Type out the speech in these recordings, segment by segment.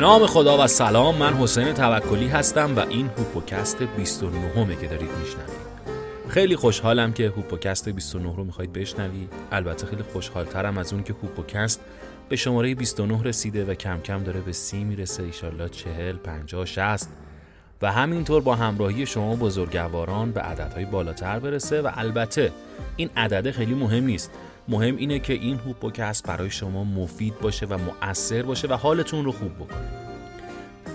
نام خدا و سلام من حسین توکلی هستم و این هوپوکست 29 که دارید میشنوید. خیلی خوشحالم که هوپوکست 29 رو می‌خواید بشنوید. البته خیلی خوشحالترم از اون که هوپوکست به شماره 29 رسیده و کم کم داره به سی می‌رسه ایشالله 40 50 60 و همینطور با همراهی شما بزرگواران به عددهای بالاتر برسه و البته این عدده خیلی مهم نیست. مهم اینه که این هوپوکست برای شما مفید باشه و مؤثر باشه و حالتون رو خوب بکنه.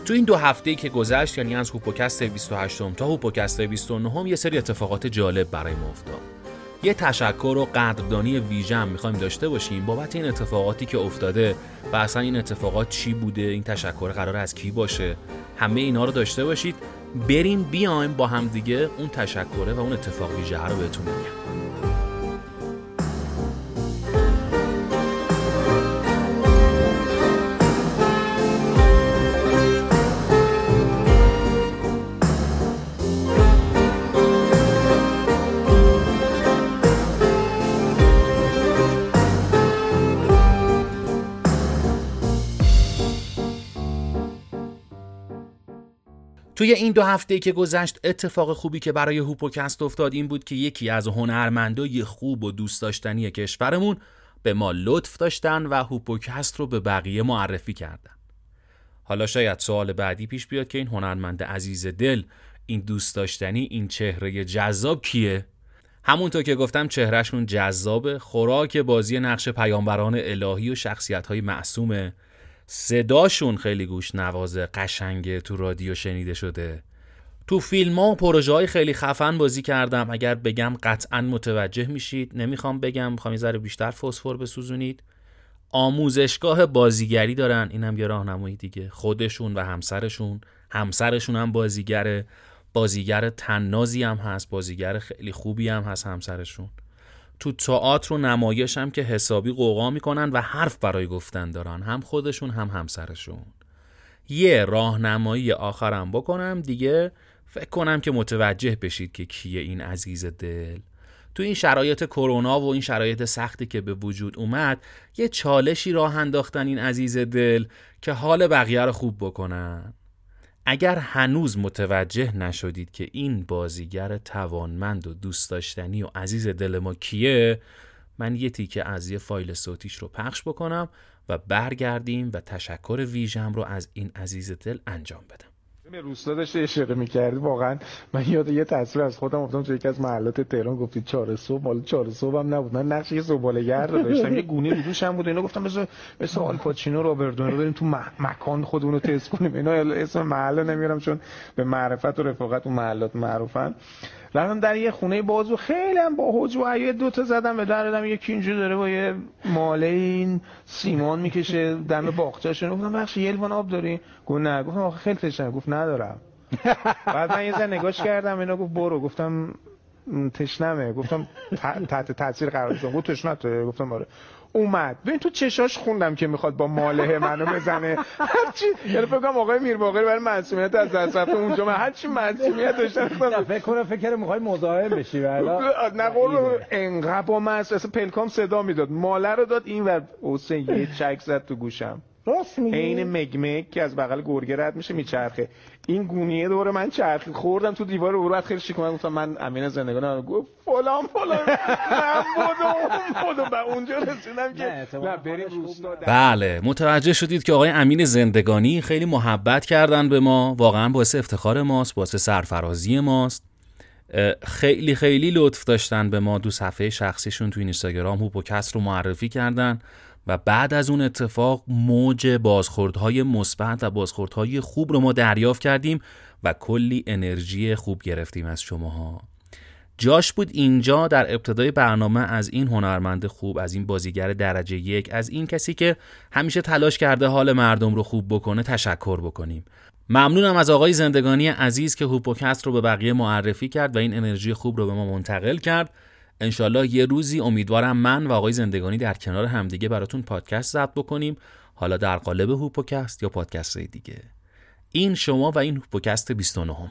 تو این دو هفته که گذشت یعنی از هوپوکست 28 تا هوپوکست 29 یه سری اتفاقات جالب برای ما افتاد. یه تشکر و قدردانی ویژه هم می‌خوایم داشته باشیم بابت این اتفاقاتی که افتاده و اصلا این اتفاقات چی بوده این تشکر قرار از کی باشه. همه اینا رو داشته باشید. بریم بیایم با هم دیگه اون تشکره و اون اتفاق ویژه رو بهتون میگم توی این دو هفته که گذشت اتفاق خوبی که برای هوپوکست افتاد این بود که یکی از هنرمندای خوب و دوست داشتنی کشورمون به ما لطف داشتن و هوپوکست رو به بقیه معرفی کردن. حالا شاید سوال بعدی پیش بیاد که این هنرمند عزیز دل این دوست داشتنی این چهره جذاب کیه؟ همونطور که گفتم چهرهشون جذابه خوراک بازی نقش پیامبران الهی و شخصیت های معصومه صداشون خیلی گوش نوازه قشنگه تو رادیو شنیده شده. تو فیلم ها و پروژه های خیلی خفن بازی کردم. اگر بگم قطعا متوجه میشید. نمی‌خوام بگم می‌خوام یه ذره بیشتر فسفر بسوزونید. آموزشگاه بازیگری دارن. اینم یه راهنمایی دیگه. خودشون و همسرشون. همسرشون هم بازیگره. بازیگر تنازی هم هست. بازیگر خیلی خوبی هم هست همسرشون. تو تئاتر و نمایش هم که حسابی قوقا می‌کنن و حرف برای گفتن دارن. هم خودشون هم همسرشون. یه راهنمایی آخرم بکنم دیگه. فکر کنم که متوجه بشید که کیه این عزیز دل. تو این شرایط کرونا و این شرایط سختی که به وجود اومد یه چالشی راه انداختن این عزیز دل که حال بقیه رو خوب بکنن. اگر هنوز متوجه نشدید که این بازیگر توانمند و دوست داشتنی و عزیز دل ما کیه من یه تیکه از یه فایل صوتیش رو پخش بکنم و برگردیم و تشکر ویژم رو از این عزیز دل انجام بدم. روستا داشته اشاره می‌کردی واقعا. من یاد یه تصویر از خودم افتادم توی یکی از محلات تهران گفتی چهار صبح مال چهار صبح هم نبود. من نقش یه زباله‌گر داشتم یه گونه روش هم بود اینا گفتم مثل مثل آلپاچینو رابردون رو بریم تو مکان خودمون رو تست کنیم. اینا اسم محله نمیارم چون به معرفت و رفاقت اون محلات معروفن. رفتم در یه خونه باز و خیلی هم با حج و دو دوتا زدم به در دادم یکی اینجا داره با یه ماله این سیمان می‌کشه دم باغچه‌شون. گفتم بخش یه لیوان آب داری؟ گفت نه. گفتم آخه خیلی تشنه. گفت ندارم. بعد من یه ذره نگاش کردم اینا گفت برو. گفتم تشنمه. گفتم تحت تاثیر قرار دادم. گفت تشنته گفتم آره. اومد. ببین تو چشاش خوندم که می‌خواد با ماله منو بزنه. هرچی یعنی فکر کنم آقای میر باقری برای معصومیت از دست رفته اونجا. من هرچی معصومیت داشتم. فکر کنم فکر می‌خوای مزاحم بشی والا نه قول انقدر با مس اصلا پلکام صدا می‌داد. ماله رو داد این ور حسین یه چک زد تو گوشم. راست میگی؟ عین مگمگ که از بغل گرگه رد میشه میچرخه. این گونیه دور من چرخ خوردم تو دیوار رو بعد خیلی شیک گفتم من امین زندگان گفت فلان فلان. من به اونجا رسیدم که نه بریم روستا. بله متوجه شدید که آقای امین زندگانی خیلی محبت کردن به ما. واقعا باعث افتخار ماست باعث سرفرازی ماست. خیلی خیلی لطف داشتن به ما دو صفحه شخصیشون تو اینستاگرام هوپوکست رو معرفی کردن. و بعد از اون اتفاق موج بازخوردهای مثبت و بازخوردهای خوب رو ما دریافت کردیم و کلی انرژی خوب گرفتیم از شماها. جاش بود اینجا در ابتدای برنامه از این هنرمند خوب از این بازیگر درجه یک از این کسی که همیشه تلاش کرده حال مردم رو خوب بکنه تشکر بکنیم. ممنونم از آقای زندگانی عزیز که هوپوکست رو به بقیه معرفی کرد و این انرژی خوب رو به ما منتقل کرد. انشالله یه روزی امیدوارم من و آقای زندگانی در کنار همدیگه براتون پادکست ضبط بکنیم حالا در قالب هوپوکست یا پادکست دیگه این شما و این هوپوکست 29 هم.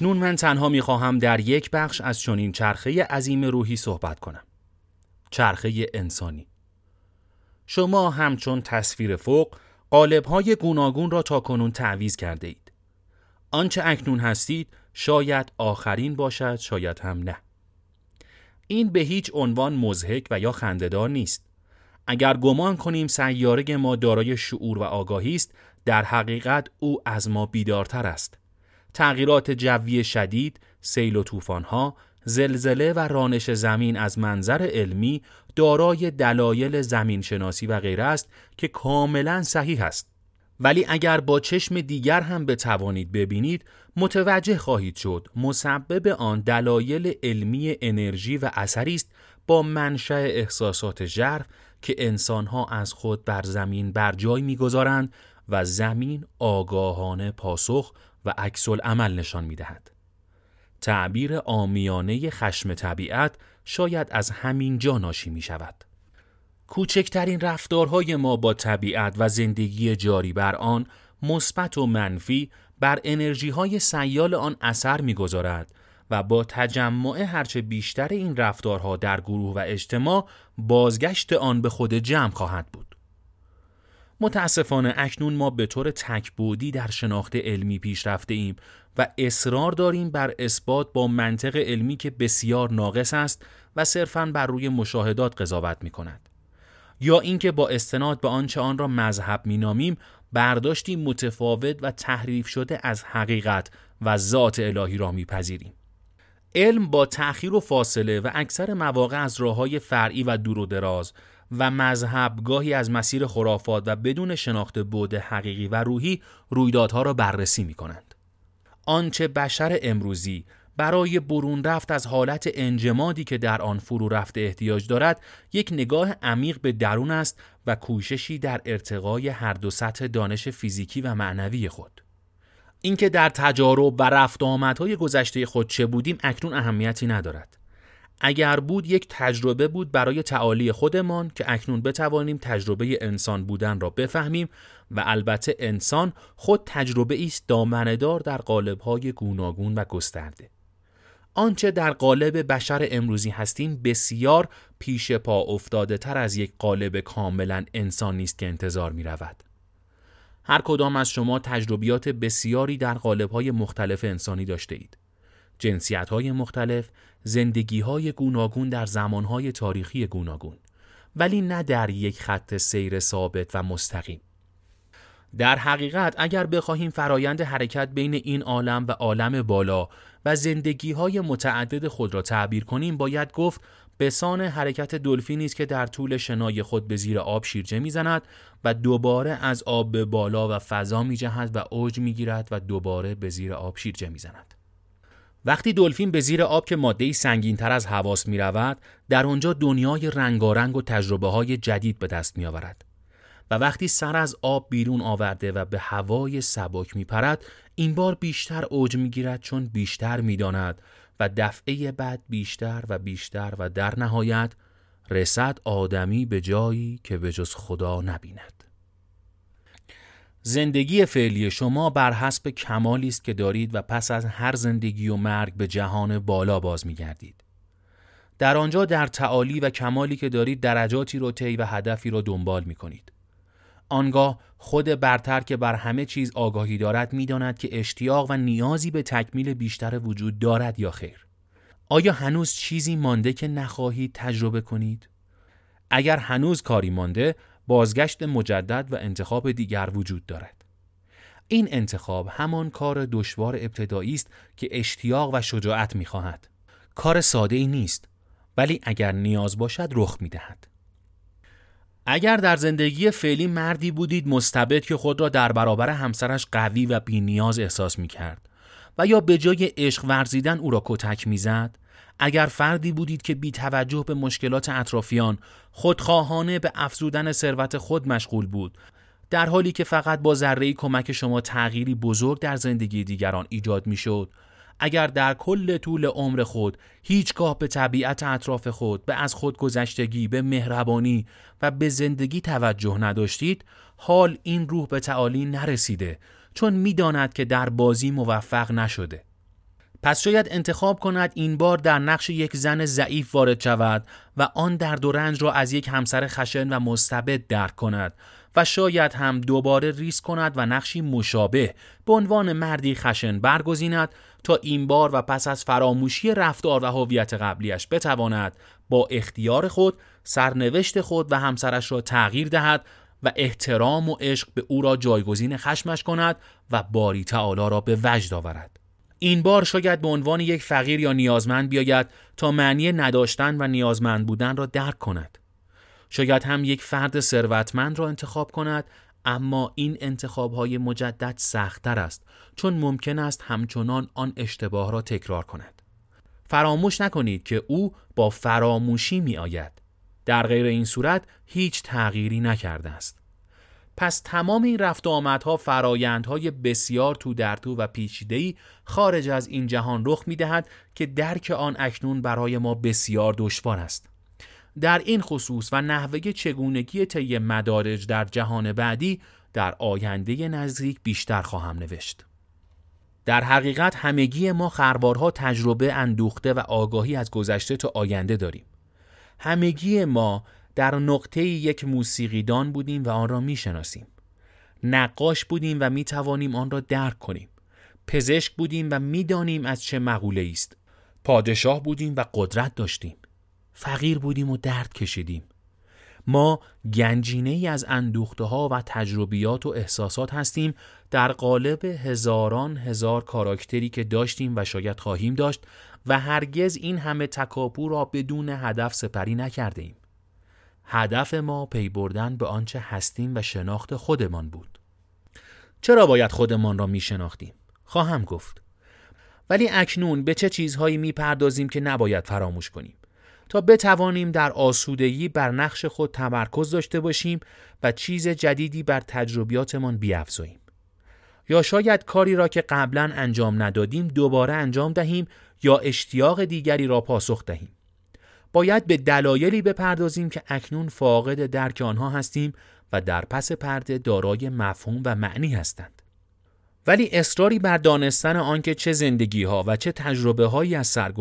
اکنون من تنها می‌خواهم در یک بخش از چنین چرخه عظیم روحی صحبت کنم. چرخه انسانی. شما همچون تصویر فوق قالب‌های گوناگون را تا کنون تعویز کرده اید. آنچه اکنون هستید شاید آخرین باشد شاید هم نه. این به هیچ عنوان مزهک و یا خندهدار نیست. اگر گمان کنیم سیاره ما دارای شعور و آگاهی است در حقیقت او از ما بیدارتر است تغییرات جوی شدید سیل و طوفان‌ها زلزله و رانش زمین از منظر علمی دارای دلایل زمین شناسی و غیره است که کاملا صحیح است. ولی اگر با چشم دیگر هم بتوانید ببینید متوجه خواهید شد مسبب آن دلایل علمی انرژی و اثری است با منشأ احساسات ژرف که انسانها از خود بر زمین بر جای می‌گذارند و زمین آگاهانه پاسخ و عکس عمل نشان می‌دهد. تعبیر آمیانه خشم طبیعت شاید از همین جا ناشی می شود. کوچکترین رفتارهای ما با طبیعت و زندگی جاری بر آن مثبت و منفی بر انرژی های سیال آن اثر می‌گذارد و با تجمع هرچه بیشتر این رفتارها در گروه و اجتماع بازگشت آن به خود جمع خواهد بود. متاسفانه اکنون ما به طور تکبودی در شناخت علمی پیش رفته ایم و اصرار داریم بر اثبات با منطق علمی که بسیار ناقص است و صرفاً بر روی مشاهدات قضاوت می کند. یا اینکه با استناد به آنچه آن را مذهب مینامیم برداشتی متفاوت و تحریف شده از حقیقت و ذات الهی را میپذیریم. علم با تأخیر و فاصله و اکثر مواقع از راه های فرعی و دور و دراز و مذهب گاهی از مسیر خرافات و بدون شناخت بود حقیقی و روحی رویدادها را بررسی می کنند. آنچه بشر امروزی برای برون رفت از حالت انجمادی که در آن فرو رفته احتیاج دارد یک نگاه عمیق به درون است و کوششی در ارتقای هر دو سطح دانش فیزیکی و معنوی خود اینکه در تجارب و رفت آمدهای گذشته خود چه بودیم اکنون اهمیتی ندارد اگر بود یک تجربه بود برای تعالی خودمان که اکنون بتوانیم تجربه انسان بودن را بفهمیم و البته انسان خود تجربه است دامندار در قالب‌های گوناگون و گسترده آنچه در قالب بشر امروزی هستیم بسیار پیش پا افتاده تر از یک قالب کاملا انسانی است که انتظار می رود. هر کدام از شما تجربیات بسیاری در قالب های مختلف انسانی داشته اید. جنسیت های مختلف، زندگی های گوناگون در زمان های تاریخی گوناگون. ولی نه در یک خط سیر ثابت و مستقیم. در حقیقت اگر بخواهیم فرایند حرکت بین این عالم و عالم بالا و زندگی های متعدد خود را تعبیر کنیم باید گفت بسان حرکت دلفینی است که در طول شنای خود به زیر آب شیرجه می‌زند و دوباره از آب به بالا و فضا می جهد و اوج می گیرد و دوباره به زیر آب شیرجه می زند. وقتی دلفین به زیر آب که ماده سنگین تر از حواس می رود در آنجا دنیای رنگارنگ و تجربه های جدید به دست می آورد. و وقتی سر از آب بیرون آورده و به هوای سبک می پرد این بار بیشتر اوج می گیرد چون بیشتر می داند و دفعه بعد بیشتر و بیشتر و در نهایت رسد آدمی به جایی که به جز خدا نبیند. زندگی فعلی شما بر حسب کمالی است که دارید و پس از هر زندگی و مرگ به جهان بالا باز می گردید. در آنجا در تعالی و کمالی که دارید درجاتی رو طی و هدفی را دنبال می کنید. آنگاه خود برتر که بر همه چیز آگاهی دارد می‌داند که اشتیاق و نیازی به تکمیل بیشتر وجود دارد یا خیر آیا هنوز چیزی مانده که نخواهید تجربه کنید اگر هنوز کاری مانده بازگشت مجدد و انتخاب دیگر وجود دارد. این انتخاب همان کار دشوار ابتدایی است که اشتیاق و شجاعت می‌خواهد. کار ساده ای نیست ولی اگر نیاز باشد رخ می‌دهد. اگر در زندگی فعلی مردی بودید مستبد که خود را در برابر همسرش قوی و بینیاز احساس می کرد و یا به جای عشق ورزیدن او را کتک می‌زد اگر فردی بودید که بی توجه به مشکلات اطرافیان خودخواهانه به افزودن ثروت خود مشغول بود. در حالی که فقط با ذره کمک شما تغییری بزرگ در زندگی دیگران ایجاد می‌شد اگر در کل طول عمر خود هیچگاه به طبیعت اطراف خود به از خود گذشتگی به مهربانی و به زندگی توجه نداشتید حال این روح به تعالی نرسیده چون می‌داند که در بازی موفق نشده. پس شاید انتخاب کند این بار در نقش یک زن ضعیف وارد شود و آن درد و رنج را از یک همسر خشن و مستبد درک کند و شاید هم دوباره ریس کند و نقشی مشابه به عنوان مردی خشن برگزیند تا این بار و پس از فراموشی رفتار و هویت قبلیش بتواند با اختیار خود سرنوشت خود و همسرش را تغییر دهد و احترام و عشق به او را جایگزین خشمش کند و باری تعالی را به وجد آورد. این بار شاید به عنوان یک فقیر یا نیازمند بیاید تا معنی نداشتن و نیازمند بودن را درک کند. شاید هم یک فرد ثروتمند را انتخاب کند اما این انتخاب های مجدد سختتر است چون ممکن است همچنان آن اشتباه را تکرار کند. فراموش نکنید که او با فراموشی می آید در غیر این صورت هیچ تغییری نکرده است. پس تمام این رفت و آمدها فرایندهای بسیار تو در تو و پیچیده‌ای خارج از این جهان رخ می‌دهد که درک آن اکنون برای ما بسیار دشوار است. در این خصوص و نحوه چگونگی طی مدارج در جهان بعدی در آینده نزدیک بیشتر خواهم نوشت. در حقیقت همگی ما خروارها تجربه اندوخته و آگاهی از گذشته تا آینده داریم. همگی ما در نقطه یک موسیقیدان بودیم و آن را می‌شناسیم. نقاش بودیم و می توانیم آن را درک کنیم. پزشک بودیم و می‌دانیم از چه مقوله است پادشاه بودیم و قدرت داشتیم. فقیر بودیم و درد کشیدیم. ما گنجینه ای از اندوخته ها و تجربیات و احساسات هستیم. در قالب هزاران هزار کاراکتری که داشتیم و شاید خواهیم داشت و هرگز این همه تکاپو را بدون هدف سپری نکرده ایم. هدف ما پی بردن به آنچه هستیم و شناخت خودمان بود. چرا باید خودمان را می شناختیم؟ خواهم گفت. ولی اکنون به چه چیزهایی می پردازیم که نباید فراموش کنیم تا بتوانیم در آسودگی بر نقش خود تمرکز داشته باشیم و چیز جدیدی بر تجربیاتمان بیافزاییم. یا شاید کاری را که قبلا انجام ندادیم دوباره انجام دهیم یا اشتیاق دیگری را پاسخ دهیم. باید به دلایلی بپردازیم که اکنون فاقد درک آنها هستیم و در پس پرده دارای مفهوم و معنی هستند. ولی اصراری بر دانستن آنکه چه زندگی ها و چه تجربه هایی از سر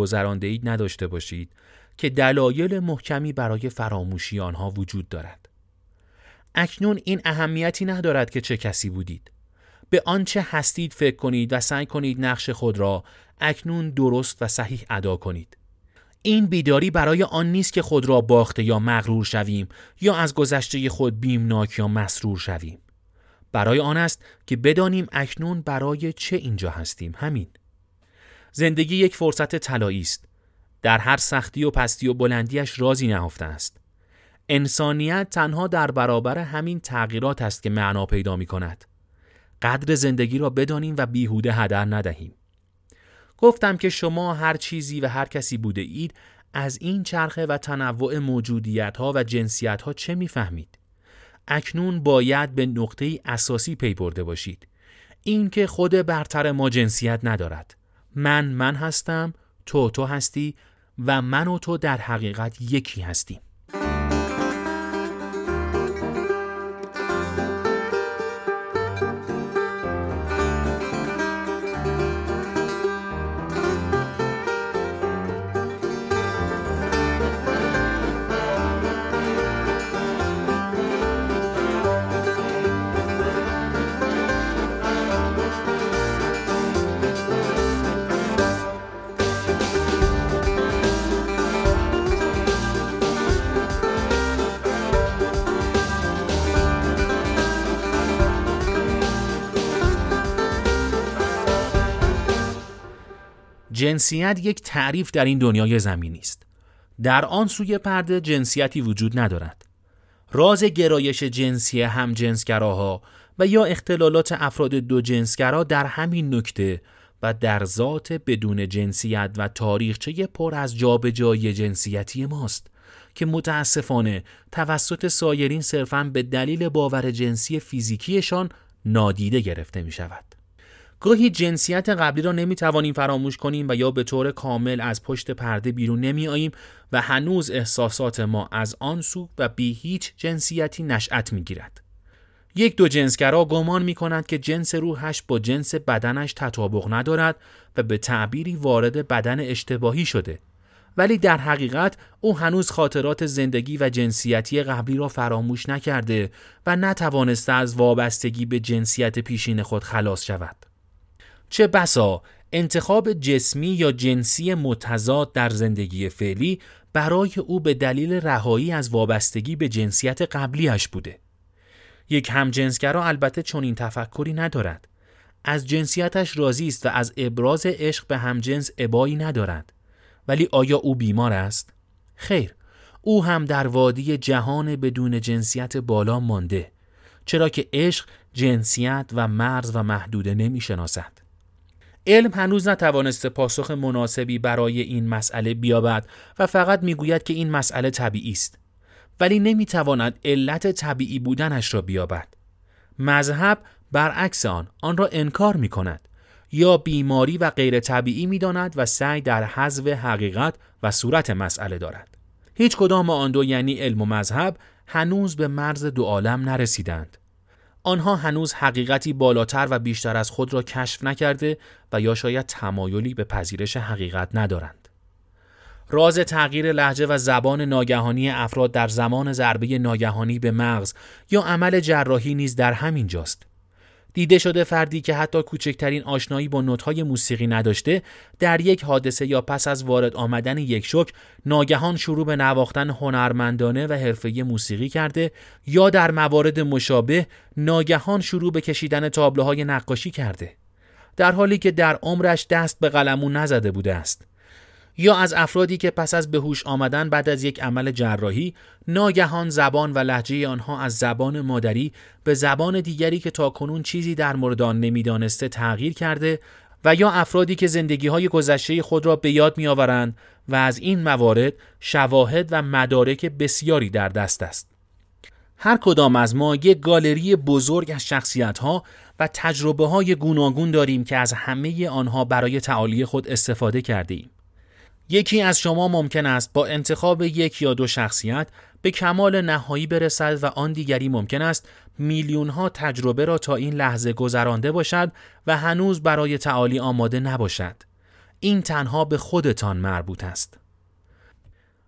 اید نداشته باشید که دلایل محکمی برای فراموشی آنها وجود دارد. اکنون این اهمیتی ندارد که چه کسی بودید. به آنچه هستید فکر کنید و سعی کنید نقش خود را اکنون درست و صحیح ادا کنید. این بیداری برای آن نیست که خود را باخته یا مغرور شویم یا از گذشته خود بیمناک یا مسرور شویم. برای آن است که بدانیم اکنون برای چه اینجا هستیم همین. زندگی یک فرصت طلایی است. در هر سختی و پستی و بلندیش رازی نهفته است. انسانیت تنها در برابر همین تغییرات است که معنا پیدا می کند. قدر زندگی را بدانیم و بیهوده هدر ندهیم. گفتم که شما هر چیزی و هر کسی بوده اید از این چرخه و تنوع موجودیت ها و جنسیت ها چه می‌فهمید؟ اکنون باید به نقطه اساسی پی برده باشید. اینکه خود برتر ما جنسیت ندارد. من من هستم، تو تو هستی و من و تو در حقیقت یکی هستیم. جنسیت یک تعریف در این دنیای زمینی است. در آن سوی پرده جنسیتی وجود ندارد. راز گرایش جنسی هم جنسگراها و یا اختلالات افراد دو جنسگرا در همین نکته و در ذات بدون جنسیت و تاریخچه پر از جابجایی جنسیتی ماست که متاسفانه توسط سایرین صرفاً به دلیل باور جنسی فیزیکیشان نادیده گرفته می شود. گاهی جنسیت قبلی را نمی توانیم فراموش کنیم و یا به طور کامل از پشت پرده بیرون نمی آییم و هنوز احساسات ما از آن سو و بی هیچ جنسیتی نشأت می گیرد. یک دو جنسگرا گمان می کند که جنس روحش با جنس بدنش تطابق ندارد و به تعبیری وارد بدن اشتباهی شده ولی در حقیقت او هنوز خاطرات زندگی و جنسیتی قبلی را فراموش نکرده و نتوانسته از وابستگی به جنسیت پیشین خود خلاص شود. چه بسا انتخاب جسمی یا جنسی متضاد در زندگی فعلی برای او به دلیل رهایی از وابستگی به جنسیت قبلیش بوده. یک همجنسگرا البته چون این تفکری ندارد. از جنسیتش راضی است و از ابراز عشق به همجنس ابایی ندارد. ولی آیا او بیمار است؟ خیر، او هم در وادی جهان بدون جنسیت بالا مانده. چرا که عشق جنسیت و مرز و محدوده نمی شناسد. علم هنوز نتوانسته پاسخ مناسبی برای این مسئله بیابد و فقط می‌گوید که این مسئله طبیعی است. ولی نمی‌تواند علت طبیعی بودنش را بیابد. مذهب برعکس آن آن را انکار می کند یا بیماری و غیر طبیعی می داند و سعی در حذف حقیقت و صورت مسئله دارد. هیچ کدام آن دو یعنی علم و مذهب هنوز به مرز دو عالم نرسیدند. آنها هنوز حقیقتی بالاتر و بیشتر از خود را کشف نکرده و یا شاید تمایلی به پذیرش حقیقت ندارند. راز تغییر لحجه و زبان ناگهانی افراد در زمان ضربه ناگهانی به مغز یا عمل جراحی نیز در همین جاست. دیده شده فردی که حتی کوچکترین آشنایی با نوتهای موسیقی نداشته در یک حادثه یا پس از وارد آمدن یک شک ناگهان شروع به نواختن هنرمندانه و حرفه‌ای موسیقی کرده یا در موارد مشابه ناگهان شروع به کشیدن تابلوهای نقاشی کرده. در حالی که در عمرش دست به قلمون نزده بوده است. یا از افرادی که پس از بهوش آمدن بعد از یک عمل جراحی ناگهان زبان و لحجه آنها از زبان مادری به زبان دیگری که تاکنون چیزی در مورد آن نمی‌دانسته تغییر کرده و یا افرادی که زندگی های گذشته خود را به یاد میآورند و از این موارد شواهد و مدارک بسیاری در دست است. هر کدام از ما یک گالری بزرگ از شخصیت ها و تجربه های گوناگون داریم که از همه آنها برای تعالی خود استفاده کرده ایم. یکی از شما ممکن است با انتخاب یک یا دو شخصیت به کمال نهایی برسد و آن دیگری ممکن است میلیون ها تجربه را تا این لحظه گذرانده باشد و هنوز برای تعالی آماده نباشد. این تنها به خودتان مربوط است.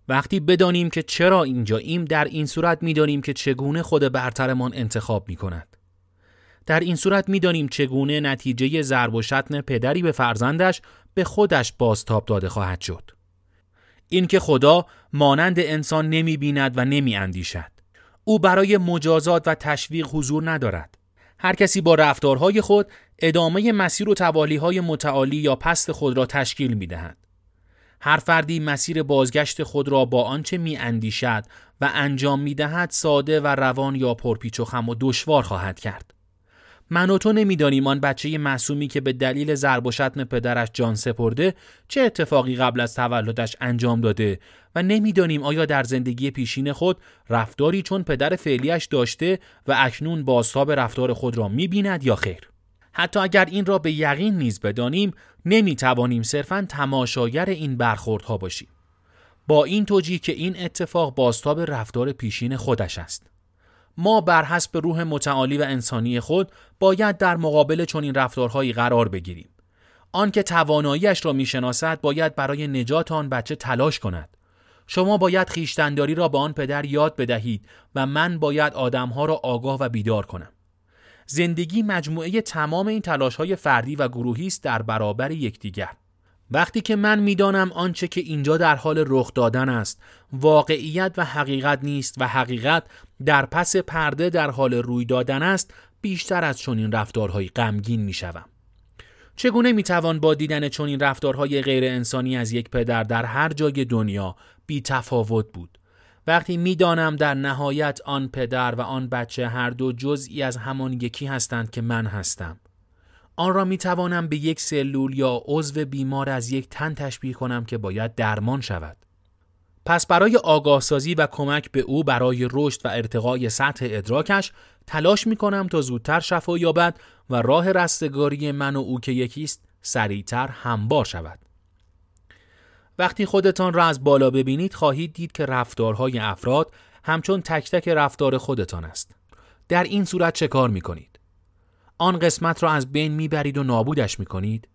وقتی بدانیم که چرا اینجا ایم در این صورت می‌دانیم که چگونه خود برترمان انتخاب می کند. در این صورت می‌دانیم چگونه نتیجه ضرب و شتن پدری به فرزندش به خودش بازتاب داده خواهد شد. اینکه خدا مانند انسان نمی بیند و نمی اندیشد. او برای مجازات و تشویق حضور ندارد. هر کسی با رفتارهای خود ادامه مسیر و های متعالی یا پست خود را تشکیل می دهند. هر فردی مسیر بازگشت خود را با آنچه می اندیشد و انجام می دهد ساده و روان یا پرپیچ و خم و دشوار خواهد کرد. من و تو نمی‌دانیم آن بچه معصومی که به دلیل ضرب و شتم پدرش جان سپرده چه اتفاقی قبل از تولدش انجام داده و نمی‌دانیم آیا در زندگی پیشین خود رفتاری چون پدر فعلیش داشته و اکنون بازتاب رفتار خود را می‌بیند یا خیر؟ حتی اگر این را به یقین نیز بدانیم نمی‌توانیم صرفا تماشاگر این برخوردها باشیم. با این توجیه که این اتفاق بازتاب رفتار پیشین خودش است. ما بر حسب روح متعالی و انسانی خود باید در مقابل چنین رفتارهایی قرار بگیریم. آنکه تواناییش را می‌شناسد باید برای نجات آن بچه تلاش کند. شما باید خیشتنداری را به آن پدر یاد بدهید و من باید آدمها را آگاه و بیدار کنم. زندگی مجموعه تمام این تلاش های فردی و گروهی است در برابر یکدیگر. وقتی که من می‌دانم آنچه که اینجا در حال رخ دادن است واقعیت و حقیقت نیست و حقیقت در پس پرده در حال روی دادن است بیشتر از چنین رفتارهایی غمگین می‌شوم. چگونه می‌توان با دیدن چنین رفتارهای غیر انسانی از یک پدر در هر جای دنیا بی تفاوت بود؟ وقتی می‌دانم در نهایت آن پدر و آن بچه هر دو جزئی از همان یکی هستند که من هستم. آن را می توانم به یک سلول یا عضو بیمار از یک تن تشبیه کنم که باید درمان شود. پس برای آگاهسازی و کمک به او برای رشد و ارتقای سطح ادراکش تلاش می کنم تا زودتر شفا یابد و راه رستگاری من و او که یکیست سریعتر همبار شود. وقتی خودتان را از بالا ببینید خواهید دید که رفتارهای افراد همچون تک تک رفتار خودتان است. در این صورت چه کار می کنید؟ آن قسمت را از بین می‌برید و نابودش می کنید؟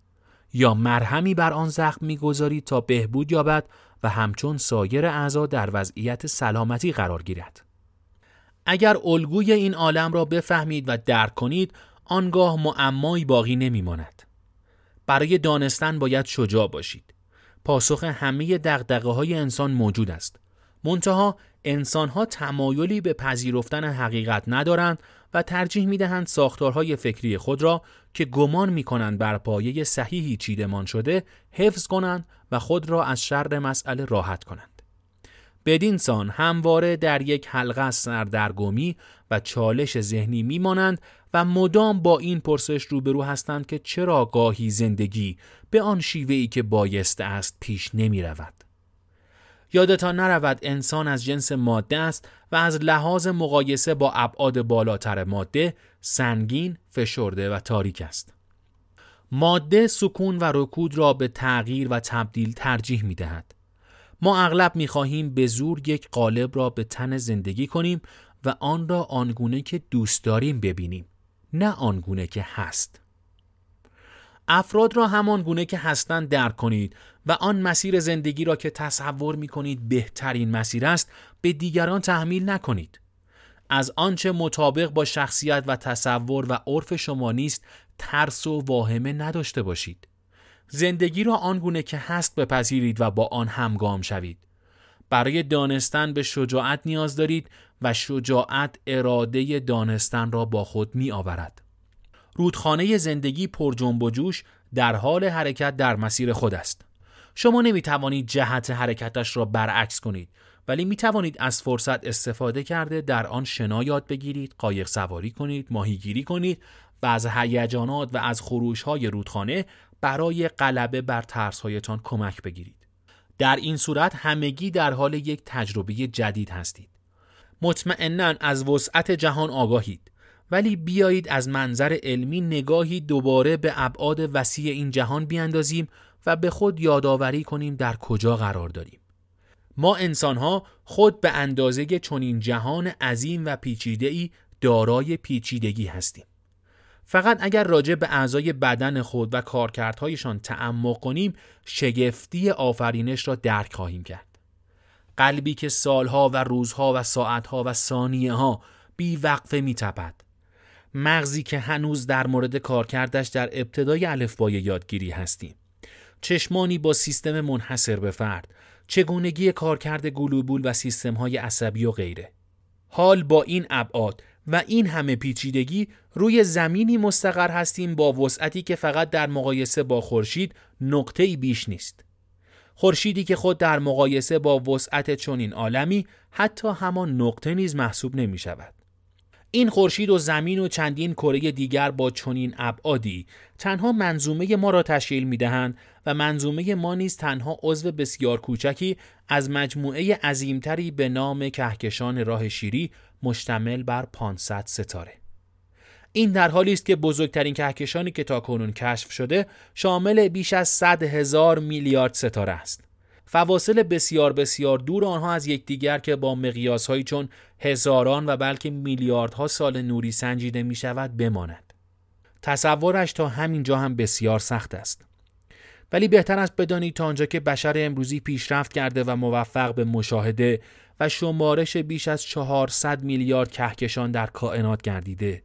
یا مرهمی بر آن زخم می‌گذارید تا بهبود یابد و همچون سایر اعضا در وضعیت سلامتی قرار گیرد. اگر الگوی این عالم را بفهمید و درک کنید آنگاه معمایی باقی نمیماند. برای دانستن باید شجاع باشید. پاسخ همه دقدقه های انسان موجود است. منتها انسان ها تمایلی به پذیرفتن حقیقت ندارند و ترجیح می دهند ساختارهای فکری خود را که گمان می کنند بر پایه صحیحی چیدمان شده حفظ کنند و خود را از شر مسئله راحت کنند. بدین سان همواره در یک حلقه از سردرگمی و چالش ذهنی میمانند و مدام با این پرسش روبرو هستند که چرا گاهی زندگی به آن شیوهی که بایسته است پیش نمی رود. یادتان نرود انسان از جنس ماده است و از لحاظ مقایسه با ابعاد بالاتر ماده سنگین، فشرده و تاریک است. ماده سکون و رکود را به تغییر و تبدیل ترجیح می دهد. ما اغلب می خواهیم به زور یک قالب را به تن زندگی کنیم و آن را آنگونه که دوست داریم ببینیم نه آنگونه که هست. افراد را همان گونه که هستند درک کنید و آن مسیر زندگی را که تصور می کنید بهترین مسیر است به دیگران تحمیل نکنید. از آنچه مطابق با شخصیت و تصور و عرف شما نیست ترس و واهمه نداشته باشید. زندگی را آنگونه که هست بپذیرید و با آن همگام شوید. برای دانستن به شجاعت نیاز دارید و شجاعت اراده دانستن را با خود می آورد. رودخانه زندگی پر جنب و جوش در حال حرکت در مسیر خود است. شما نمی توانید جهت حرکتش را برعکس کنید ولی می توانید از فرصت استفاده کرده در آن شنا یاد بگیرید، قایق سواری کنید، ماهیگیری کنید و از هیجانات و از خروش های رودخانه برای غلبه بر ترسهایتان کمک بگیرید. در این صورت همگی در حال یک تجربه جدید هستید. مطمئنا از وسعت جهان آگاهید. ولی بیایید از منظر علمی نگاهی دوباره به ابعاد وسیع این جهان بیاندازیم و به خود یادآوری کنیم در کجا قرار داریم. ما انسانها خود به اندازه چنین جهان عظیم و پیچیده دارای پیچیدگی هستیم. فقط اگر راجع به اعضای بدن خود و کارکردهایشان تعمق کنیم شگفتی آفرینش را درک خواهیم کرد. قلبی که سالها و روزها و ساعتها و ثانیه ها بی وقفه می تپد. مغزی که هنوز در مورد کارکردش در ابتدای الفبای یادگیری هستیم. چشمانی با سیستم منحصر به فرد، چگونگی کارکرد گلوبول و سیستم های عصبی و غیره. حال با این ابعاد و این همه پیچیدگی روی زمینی مستقر هستیم با وسعتی که فقط در مقایسه با خورشید نقطه‌ای بیش نیست. خورشیدی که خود در مقایسه با وسعت چنین عالمی حتی همان نقطه نیز محسوب نمی شود. این خورشید و زمین و چندین کره دیگر با چنین ابعادی تنها منظومه ما را تشکیل می دهند و منظومه ما نیز تنها عضو بسیار کوچکی از مجموعه عظیمتری به نام کهکشان راه شیری مشتمل بر 500 ستاره. این در حالی است که بزرگترین کهکشانی که تا کنون کشف شده شامل بیش از 100 هزار میلیارد ستاره است. فواصل بسیار بسیار دور آنها از یکدیگر که با مقیاسهایی چون هزاران و بلکه میلیاردها سال نوری سنجیده می شود بماند. تصورش تا همینجا هم بسیار سخت است. ولی بهتر است بدانید تا آنجا که بشر امروزی پیشرفت کرده و موفق به مشاهده و شمارش بیش از 400 میلیارد کهکشان در کائنات گردیده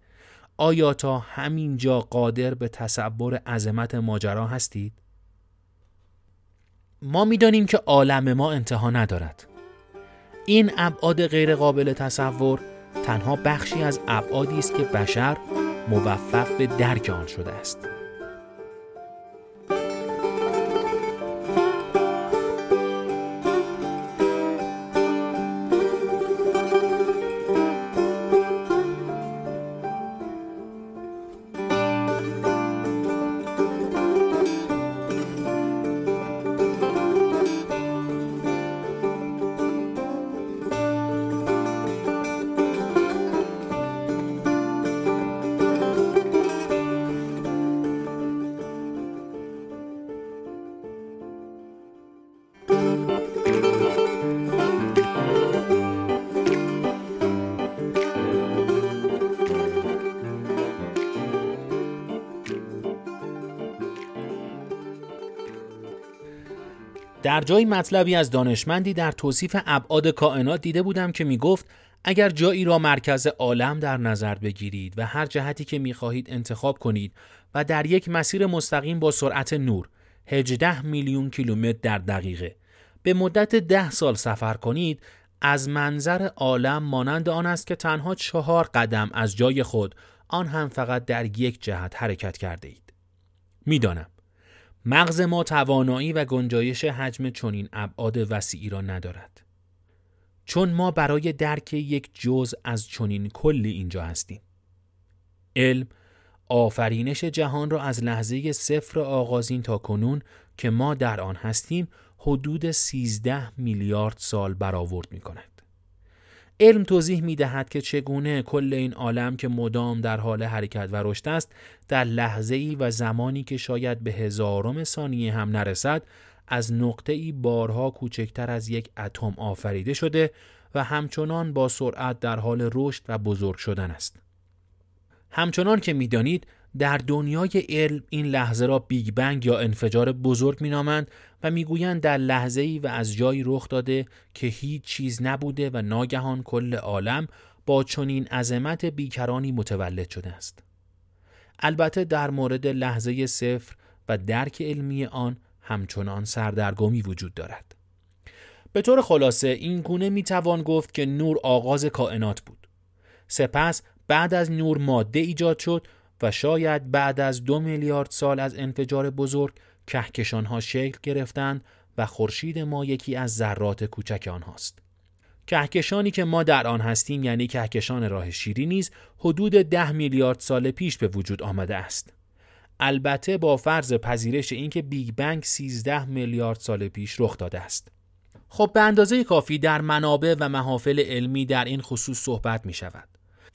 آیا تا همینجا قادر به تصور عظمت ماجرا هستید؟ ما می‌دانیم که عالم ما انتها ندارد. این ابعاد غیرقابل تصور تنها بخشی از ابعادی است که بشر موفق به درک آن شده است. در جایی مطلبی از دانشمندی در توصیف ابعاد کائنات دیده بودم که می گفت اگر جایی را مرکز عالم در نظر بگیرید و هر جهتی که می خواهید انتخاب کنید و در یک مسیر مستقیم با سرعت نور 18 میلیون کیلومتر در دقیقه به مدت ده سال سفر کنید از منظر عالم مانند آن است که تنها چهار قدم از جای خود آن هم فقط در یک جهت حرکت کرده اید. می‌دانم مغز ما توانایی و گنجایش حجم چنین ابعاد وسیعی را ندارد. چون ما برای درک یک جز از چنین کلی اینجا هستیم. علم آفرینش جهان را از لحظه صفر آغازین تا کنون که ما در آن هستیم حدود 13 میلیارد سال برآورد می کند. علم توضیح می دهد که چگونه کل این عالم که مدام در حال حرکت و رشد است در لحظه ای و زمانی که شاید به هزارم ثانیه هم نرسد از نقطه ای بارها کوچکتر از یک اتم آفریده شده و همچنان با سرعت در حال رشد و بزرگ شدن است. همچنان که می‌دانید در دنیای علم این لحظه را بیگ بنگ یا انفجار بزرگ مینامند و می‌گویند در لحظه ای و از جایی رخ داده که هیچ چیز نبوده و ناگهان کل عالم با چنین عظمت بیکرانی متولد شده است. البته در مورد لحظه صفر و درک علمی آن همچنان سردرگمی وجود دارد. به طور خلاصه این گونه می توان گفت که نور آغاز کائنات بود. سپس بعد از نور ماده ایجاد شد و شاید بعد از دو میلیارد سال از انفجار بزرگ کهکشان ها شکل گرفتند و خورشید ما یکی از ذرات کوچک آنهاست. کهکشانی که ما در آن هستیم یعنی کهکشان راه شیری نیز حدود ده میلیارد سال پیش به وجود آمده است. البته با فرض پذیرش اینکه بیگ بنگ 13 میلیارد سال پیش رخ داده است. خب به اندازه کافی در منابع و محافل علمی در این خصوص صحبت می شود.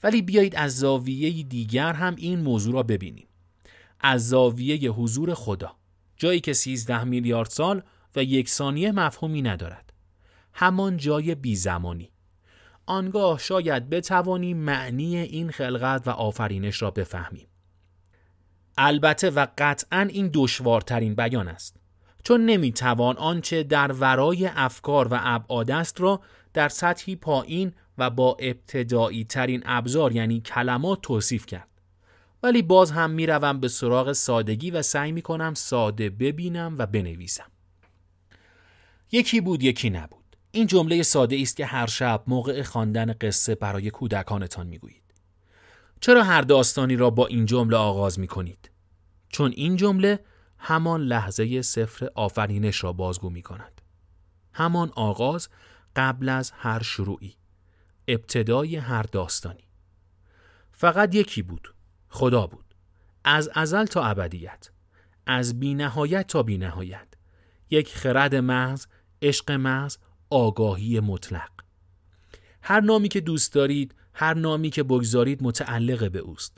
ولی بیایید از زاویه دیگر هم این موضوع را ببینیم. از زاویه حضور خدا. جایی که 13 میلیارد سال و یک ثانیه مفهومی ندارد. همان جای بی زمانی. آنگاه شاید بتوانیم معنی این خلقت و آفرینش را بفهمیم. البته و قطعا این دشوارترین بیان است. چون نمی‌توان آنچه در ورای افکار و ابعاد است را در سطحی پایین و با ابتدایی ترین ابزار یعنی کلمات توصیف کرد. ولی باز هم می‌روم به سراغ سادگی و سعی می کنم ساده ببینم و بنویسم. یکی بود یکی نبود. این جمله ساده است که هر شب موقع خواندن قصه برای کودکانتان می‌گویید. چرا هر داستانی را با این جمله آغاز می کنید؟ چون این جمله همان لحظه صفر آفرینش را بازگو می کند. همان آغاز قبل از هر شروعی. ابتدای هر داستانی. فقط یکی بود. خدا بود. از ازل تا ابدیت. از بی نهایت تا بی نهایت. یک خرد محض، عشق محض، آگاهی مطلق. هر نامی که دوست دارید، هر نامی که بگذارید متعلق به اوست.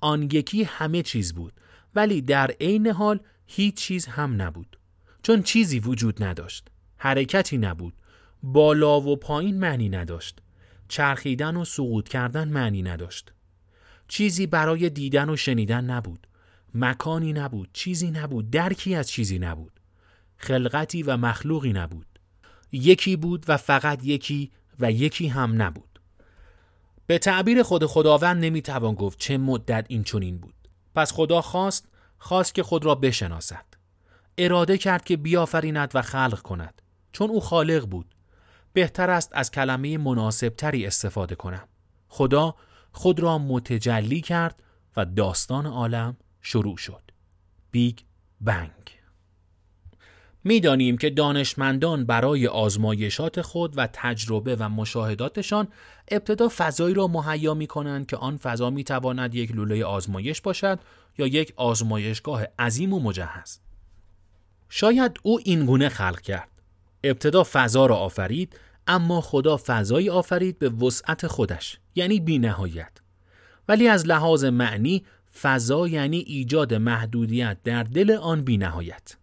آن یکی همه چیز بود ولی در عین حال هیچ چیز هم نبود. چون چیزی وجود نداشت. حرکتی نبود. بالا و پایین معنی نداشت. چرخیدن و سقوط کردن معنی نداشت. چیزی برای دیدن و شنیدن نبود. مکانی نبود، چیزی نبود، درکی از چیزی نبود. خلقتی و مخلوقی نبود. یکی بود و فقط یکی و یکی هم نبود. به تعبیر خود خداوند نمی‌توان گفت چه مدت این چنین بود. پس خدا خواست خواست که خود را بشناسد. اراده کرد که بیافریند و خلق کند. چون او خالق بود. بهتر است از کلمه مناسبتری استفاده کنم. خدا خود را متجلی کرد و داستان عالم شروع شد. بیگ بنگ می‌دانیم که دانشمندان برای آزمایشات خود و تجربه و مشاهداتشان ابتدا فضایی را مهیا می کنند که آن فضا می تواند یک لوله آزمایش باشد یا یک آزمایشگاه عظیم و مجهز. شاید او این گونه خلق کرد. ابتدا فضا را آفرید اما خدا فضایی آفرید به وسعت خودش یعنی بی نهایت. ولی از لحاظ معنی فضا یعنی ایجاد محدودیت در دل آن بی نهایت.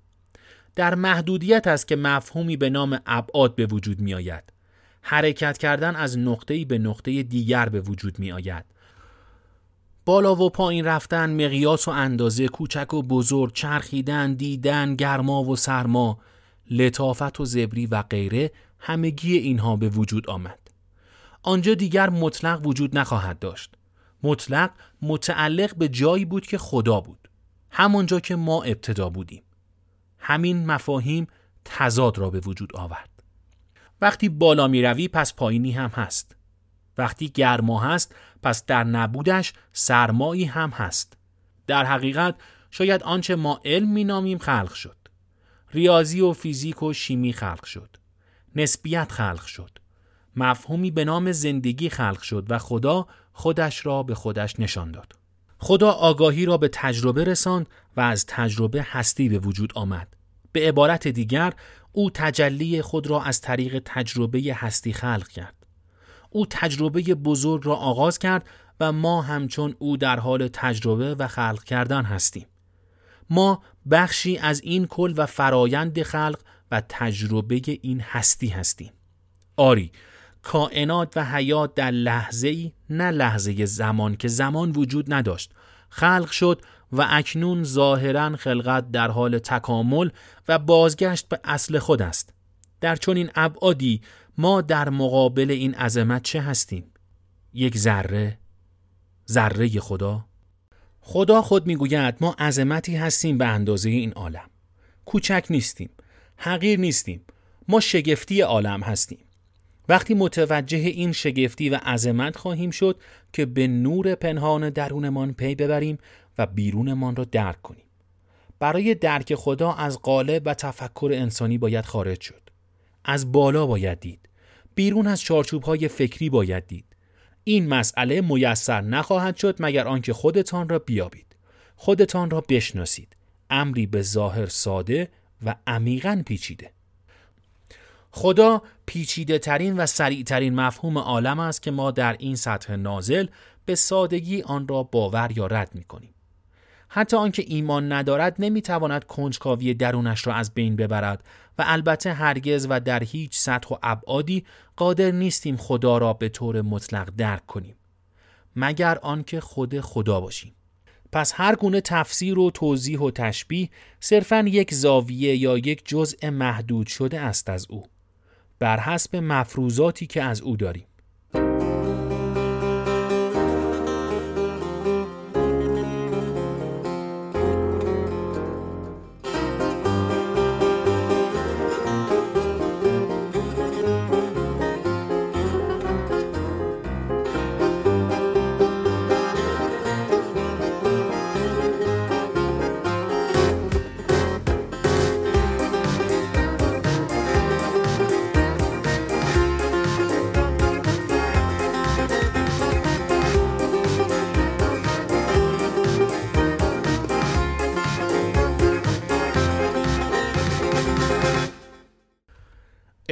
در محدودیت است که مفهومی به نام ابعاد به وجود می آید. حرکت کردن از نقطه‌ای به نقطه دیگر به وجود می آید. بالا و پایین رفتن، مقیاس و اندازه کوچک و بزرگ، چرخیدن، دیدن، گرما و سرما، لطافت و زبری و غیره همگی اینها به وجود آمد. آنجا دیگر مطلق وجود نخواهد داشت. مطلق متعلق به جایی بود که خدا بود. همانجا که ما ابتدا بودیم. همین مفاهیم تضاد را به وجود آورد. وقتی بالا می روی پس پایینی هم هست. وقتی گرما هست پس در نبودش سرمایی هم هست. در حقیقت شاید آنچه ما علم می نامیم خلق شد. ریاضی و فیزیک و شیمی خلق شد. نسبیت خلق شد. مفهومی به نام زندگی خلق شد و خدا خودش را به خودش نشان داد. خدا آگاهی را به تجربه رساند و از تجربه هستی به وجود آمد. به عبارت دیگر او تجلی خود را از طریق تجربه هستی خلق کرد. او تجربه بزرگ را آغاز کرد و ما همچون او در حال تجربه و خلق کردن هستیم. ما بخشی از این کل و فرایند خلق و تجربه این هستی هستیم. آری، کائنات و حیات در لحظه ای نه لحظه زمان که زمان وجود نداشت. خلق شد و اکنون ظاهرا خلقت در حال تکامل و بازگشت به اصل خود است. در چون این ابعادی ما در مقابل این عظمت چه هستیم؟ یک ذره ذره خدا؟ خدا خود می‌گوید ما عظمتی هستیم به اندازه این عالم کوچک نیستیم حقیر نیستیم ما شگفتی عالم هستیم وقتی متوجه این شگفتی و عظمت خواهیم شد که به نور پنهان درونمان پی ببریم و بیرونمان را درک کنیم. برای درک خدا از قالب و تفکر انسانی باید خارج شد. از بالا باید دید. بیرون از چارچوب های فکری باید دید. این مسئله میسر نخواهد شد مگر آنکه خودتان را بیابید. خودتان را بشناسید. امری به ظاهر ساده و عمیقا پیچیده. خدا پیچیده ترین و سریع ترین مفهوم عالم است که ما در این سطح نازل به سادگی آن را باور یا رد می کنیم. حتی آنکه ایمان ندارد نمی‌تواند کنجکاوی درونش را از بین ببرد و البته هرگز و در هیچ سطح و ابعادی قادر نیستیم خدا را به طور مطلق درک کنیم مگر آنکه خود خدا باشیم. پس هر گونه تفسیر و توضیح و تشبیه صرفا یک زاویه یا یک جزء محدود شده است از او بر حسب مفروضاتی که از او داریم.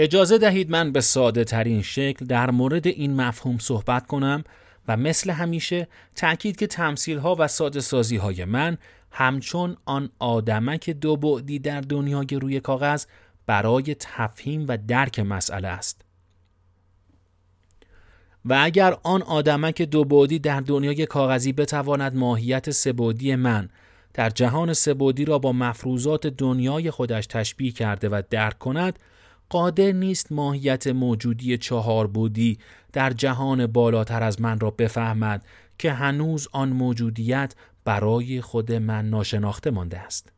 اجازه دهید من به ساده ترین شکل در مورد این مفهوم صحبت کنم و مثل همیشه تأکید که تمثیل ها و ساده سازی های من همچون آن آدمک دو بعدی در دنیای روی کاغذ برای تفهیم و درک مسئله است. و اگر آن آدمک دو بعدی در دنیای کاغذی بتواند ماهیت سبودی من در جهان سبودی را با مفروضات دنیای خودش تشبیه کرده و درک کند قادر نیست ماهیت موجودی چهار بودی در جهان بالاتر از من را بفهمد که هنوز آن موجودیت برای خود من ناشناخته مانده است.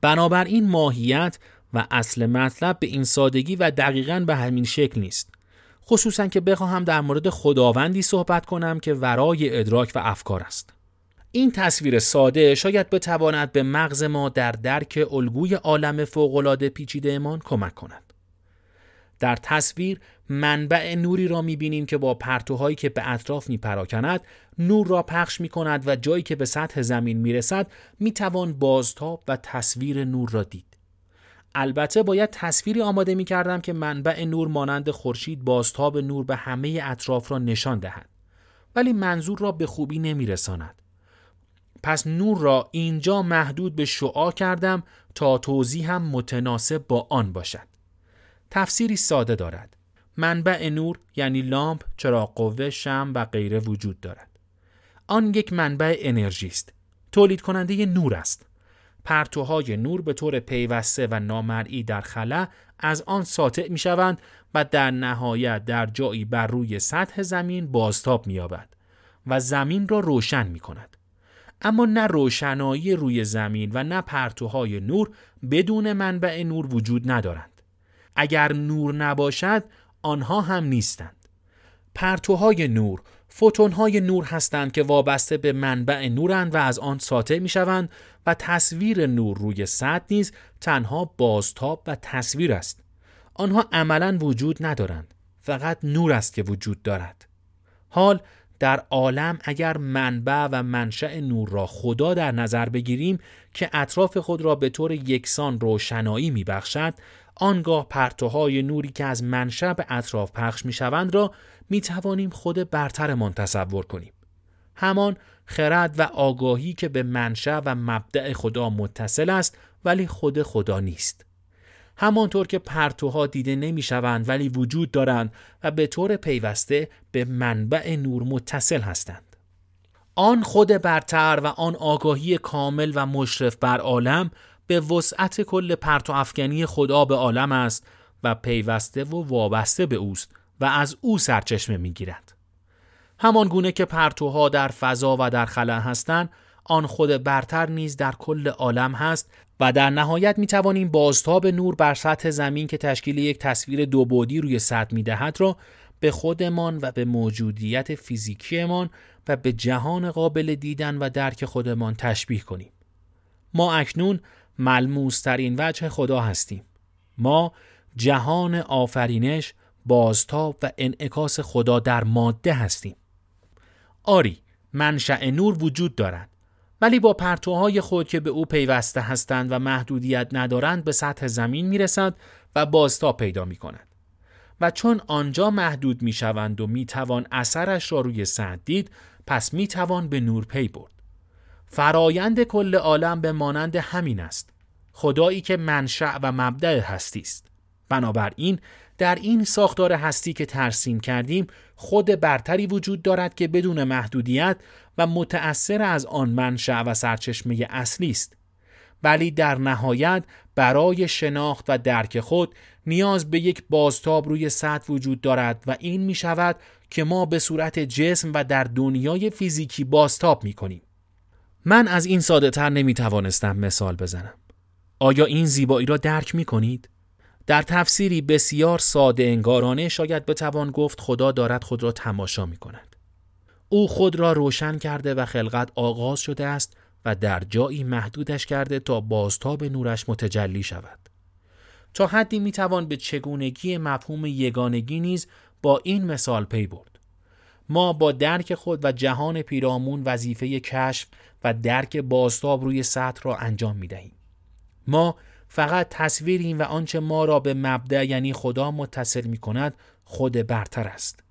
بنابراین ماهیت و اصل مطلب به این سادگی و دقیقا به همین شکل نیست. خصوصا که بخواهم در مورد خداوندی صحبت کنم که ورای ادراک و افکار است. این تصویر ساده شاید بتواند به مغز ما در درک الگوی عالم فوقالعاده پیچیدهمان کمک کند. در تصویر منبع نوری را می‌بینیم که با پرتوهایی که به اطراف میپراکند نور را پخش می کند و جایی که به سطح زمین می‌رسد می‌توان بازتاب و تصویر نور را دید. البته باید تصویری آماده می کردم که منبع نور مانند خورشید بازتاب نور به همه اطراف را نشان دهد. ولی منظور را به خوبی نمی رساند. پس نور را اینجا محدود به شعا کردم تا توضیح هم متناسب با آن باشد. تفسیری ساده دارد. منبع نور یعنی لامپ، چراغ قوه، شم و غیره وجود دارد. آن یک منبع انرژی است. تولید کننده نور است. پرتوهای نور به طور پیوسته و نامرئی در خلا از آن ساطع می شوند و در نهایت در جایی بر روی سطح زمین بازتاب می یابد و زمین را روشن می کند. اما نه روشنایی روی زمین و نه پرتوهای نور بدون منبع نور وجود ندارند. اگر نور نباشد آنها هم نیستند. پرتوهای نور فوتونهای نور هستند که وابسته به منبع نورند و از آن ساطع می شوند و تصویر نور روی سطح نیز تنها بازتاب و تصویر است. آنها عملا وجود ندارند. فقط نور است که وجود دارد. حال در عالم اگر منبع و منشأ نور را خدا در نظر بگیریم که اطراف خود را به طور یکسان روشنایی می بخشد، آنگاه پرتوهای نوری که از منشأ به اطراف پخش می شوند را می توانیم خود برترمان تصور کنیم. همان خرد و آگاهی که به منشأ و مبدع خدا متصل است ولی خود خدا نیست. همانطور که پرتوها دیده نمی شوند ولی وجود دارند و به طور پیوسته به منبع نور متصل هستند. آن خود برتر و آن آگاهی کامل و مشرف بر عالم به وسعت کل پرتو افغانی خدا به عالم است و پیوسته و وابسته به اوست و از او سرچشمه می گیرد. همان گونه که پرتوها در فضا و در خلا هستند آن خود برتر نیز در کل عالم هست و در نهایت می توانیم بازتاب نور بر سطح زمین که تشکیل یک تصویر دو بودی روی سطح می دهد را به خودمان و به موجودیت فیزیکیمان و به جهان قابل دیدن و درک خودمان تشبیه کنیم. ما اکنون ملموسترین وجه خدا هستیم. ما جهان آفرینش، بازتاب و انعکاس خدا در ماده هستیم. آری، منشأ نور وجود دارد. ولی با پرتوهای خود که به او پیوسته هستند و محدودیت ندارند به سطح زمین می رسند و بازتاب پیدا می کند. و چون آنجا محدود می شوند و می توان اثرش را روی سطح دید پس می توان به نور پی برد. فرایند کل عالم به مانند همین است. خدایی که منشأ و مبدع هستی است. بنابراین در این ساختار هستی که ترسیم کردیم خود برتری وجود دارد که بدون محدودیت و متأثر از آن منشأ و سرچشمه اصلی است ولی در نهایت برای شناخت و درک خود نیاز به یک بازتاب روی سطح وجود دارد و این می شود که ما به صورت جسم و در دنیای فیزیکی بازتاب می کنیم. من از این ساده تر نمی توانستم مثال بزنم. آیا این زیبایی را درک می کنید؟ در تفسیری بسیار ساده انگارانه شاید بتوان گفت خدا دارد خود را تماشا می کند. او خود را روشن کرده و خلقت آغاز شده است و در جایی محدودش کرده تا بازتاب نورش متجلی شود. تا حدی می توان به چگونگی مفهوم یگانگی نیز با این مثال پی برد. ما با درک خود و جهان پیرامون وظیفه کشف و درک بازتاب روی سطح را انجام می دهیم. ما فقط تصویریم و آنچه ما را به مبدع یعنی خدا متصل می کند خود برتر است.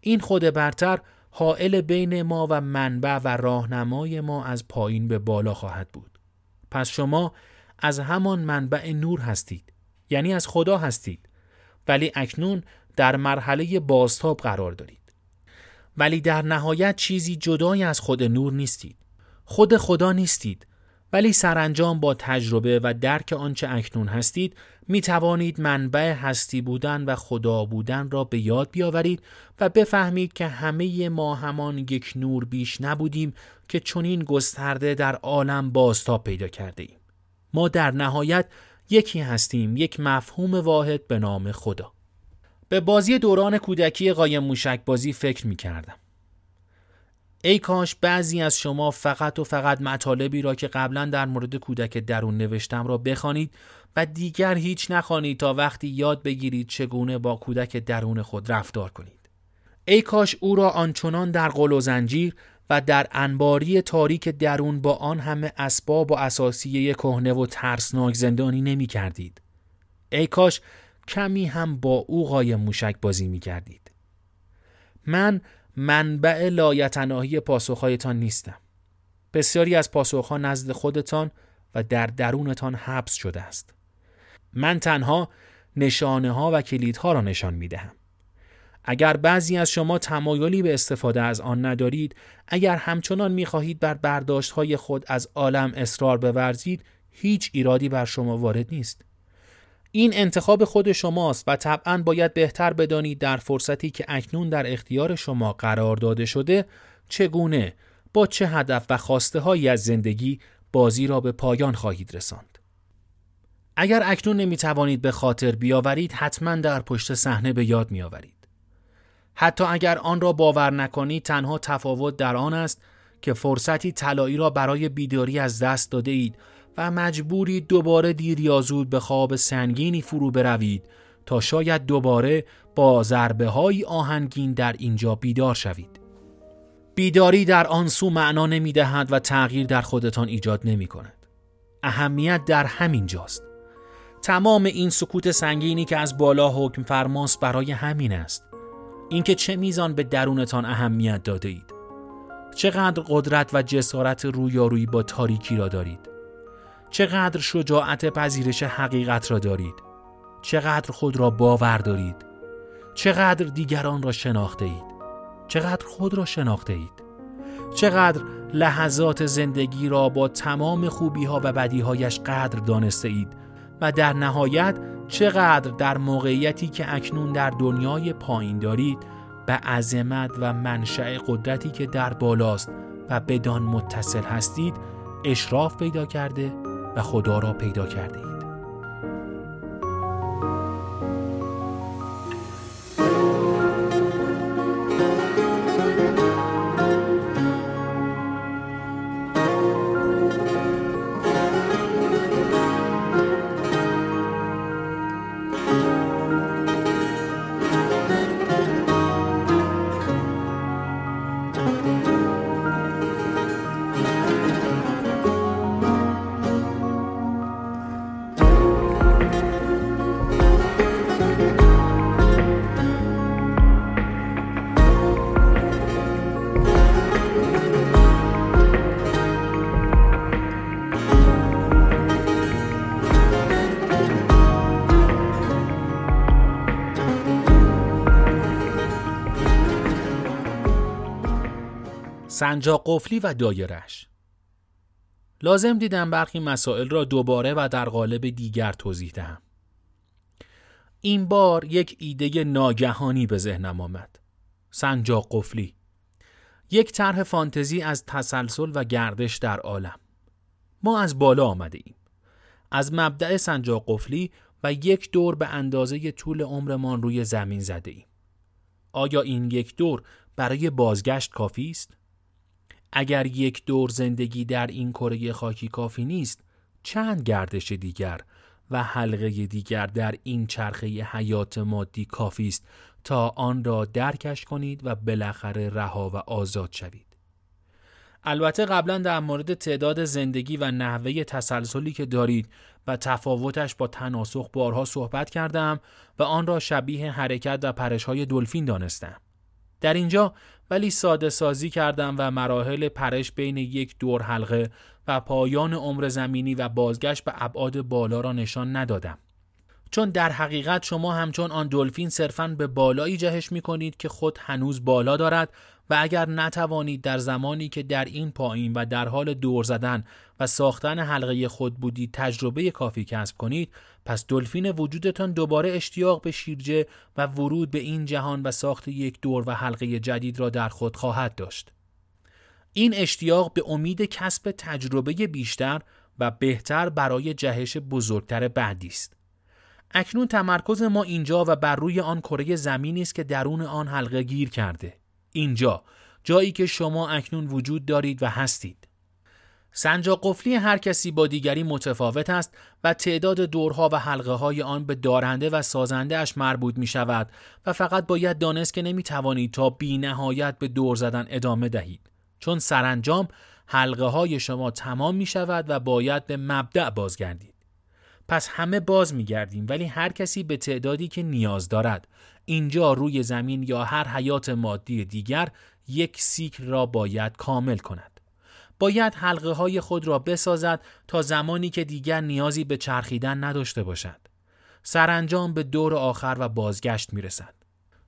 این خود برتر حائل بین ما و منبع و راهنمای ما از پایین به بالا خواهد بود. پس شما از همان منبع نور هستید. یعنی از خدا هستید. ولی اکنون در مرحله بازتاب قرار دارید. ولی در نهایت چیزی جدای از خود نور نیستید. خود خدا نیستید ولی سرانجام با تجربه و درک آنچه اکنون هستید می توانید منبع هستی بودن و خدا بودن را به یاد بیاورید و بفهمید که همه ما همان یک نور بیش نبودیم که چنین گسترده در عالم بازتاب پیدا کرده ایم. ما در نهایت یکی هستیم یک مفهوم واحد به نام خدا. به بازی دوران کودکی قایم موشک بازی فکر می کردم. ای کاش بعضی از شما فقط و فقط مطالبی را که قبلا در مورد کودک درون نوشتم را بخوانید و دیگر هیچ نخوانید تا وقتی یاد بگیرید چگونه با کودک درون خود رفتار کنید. ای کاش او را آنچنان در قل و زنجیر و در انباری تاریک درون با آن همه اسباب و اساسیه کهنه و ترسناک زندانی نمی کردید. ای کاش کمی هم با او قایم موشک بازی می کردید. من منبع لایتناهی پاسخهایتان نیستم. بسیاری از پاسخها نزد خودتان و در درونتان حبس شده است. من تنها نشانه ها و کلیدها را نشان می دهم. اگر بعضی از شما تمایلی به استفاده از آن ندارید، اگر همچنان می خواهید بر برداشت های خود از عالم اصرار بورزید، هیچ ایرادی بر شما وارد نیست. این انتخاب خود شماست و طبعا باید بهتر بدانید در فرصتی که اکنون در اختیار شما قرار داده شده چگونه با چه هدف و خواسته هایی از زندگی بازی را به پایان خواهید رساند. اگر اکنون نمی توانید به خاطر بیاورید حتما در پشت صحنه به یاد می آورید. حتی اگر آن را باور نکنید تنها تفاوت در آن است که فرصتی طلایی را برای بیداری از دست داده اید و مجبوری دوباره دیر یا زود به خواب سنگینی فرو بروید تا شاید دوباره با ضربه های آهنگین در اینجا بیدار شوید. بیداری در آن سو معنا نمی دهد و تغییر در خودتان ایجاد نمی کند. اهمیت در همین جاست. تمام این سکوت سنگینی که از بالا حکم فرماست برای همین است. اینکه چه میزان به درونتان اهمیت داده اید. چقدر قدرت و جسارت رویارویی با تاریکی را دارید. چقدر شجاعت پذیرش حقیقت را دارید؟ چقدر خود را باور دارید؟ چقدر دیگران را شناخته اید؟ چقدر خود را شناخته اید؟ چقدر لحظات زندگی را با تمام خوبی ها و بدی هایش قدر دانسته اید؟ و در نهایت چقدر در موقعیتی که اکنون در دنیای پایین دارید به عظمت و منشأ قدرتی که در بالاست و بدان متصل هستید اشراف پیدا کرده؟ و خدا را پیدا کرده اید. سنجاق قفلی و دایرش لازم دیدم برخی مسائل را دوباره و در قالب دیگر توضیح دهم. این بار یک ایده ناگهانی به ذهنم آمد. سنجاق قفلی یک طرح فانتزی از تسلسل و گردش در عالم. ما از بالا آمده ایم. از مبدع سنجاق قفلی و یک دور به اندازه طول عمرمان روی زمین زده ایم. آیا این یک دور برای بازگشت کافی است؟ اگر یک دور زندگی در این کره خاکی کافی نیست چند گردش دیگر و حلقه دیگر در این چرخه حیات مادی کافی است تا آن را درکش کنید و بالاخره رها و آزاد شوید البته قبلا در مورد تعداد زندگی و نحوه تسلسلی که دارید و تفاوتش با تناسخ بارها صحبت کردم و آن را شبیه حرکت و پرش های دلفین دانستم. در اینجا ولی ساده سازی کردم و مراحل پرش بین یک دور حلقه و پایان عمر زمینی و بازگشت به ابعاد بالا را نشان ندادم. چون در حقیقت شما همچون آن دلفین صرفاً به بالایی جهش می کنید که خود هنوز بالا دارد و اگر نتوانید در زمانی که در این پایین و در حال دور زدن و ساختن حلقه خود بودید تجربه کافی کسب کنید پس دلفین وجودتان دوباره اشتیاق به شیرجه و ورود به این جهان و ساخت یک دور و حلقه جدید را در خود خواهد داشت. این اشتیاق به امید کسب تجربه بیشتر و بهتر برای جهش بزرگتر بعدی است. اکنون تمرکز ما اینجا و بر روی آن کره زمینی است که درون آن حلقه گیر کرده. اینجا جایی که شما اکنون وجود دارید و هستید. سنجا قفلی هر کسی با دیگری متفاوت است و تعداد دورها و حلقه های آن به دارنده و سازنده اش مربوط می شود و فقط باید دانست که نمی توانید تا بی نهایت به دور زدن ادامه دهید چون سرانجام حلقه های شما تمام می شود و باید به مبدع بازگردید پس همه باز می گردیم ولی هر کسی به تعدادی که نیاز دارد اینجا روی زمین یا هر حیات مادی دیگر یک سیکل را باید کامل کند باید حلقه های خود را بسازد تا زمانی که دیگر نیازی به چرخیدن نداشته باشد. سرانجام به دور آخر و بازگشت می رسد.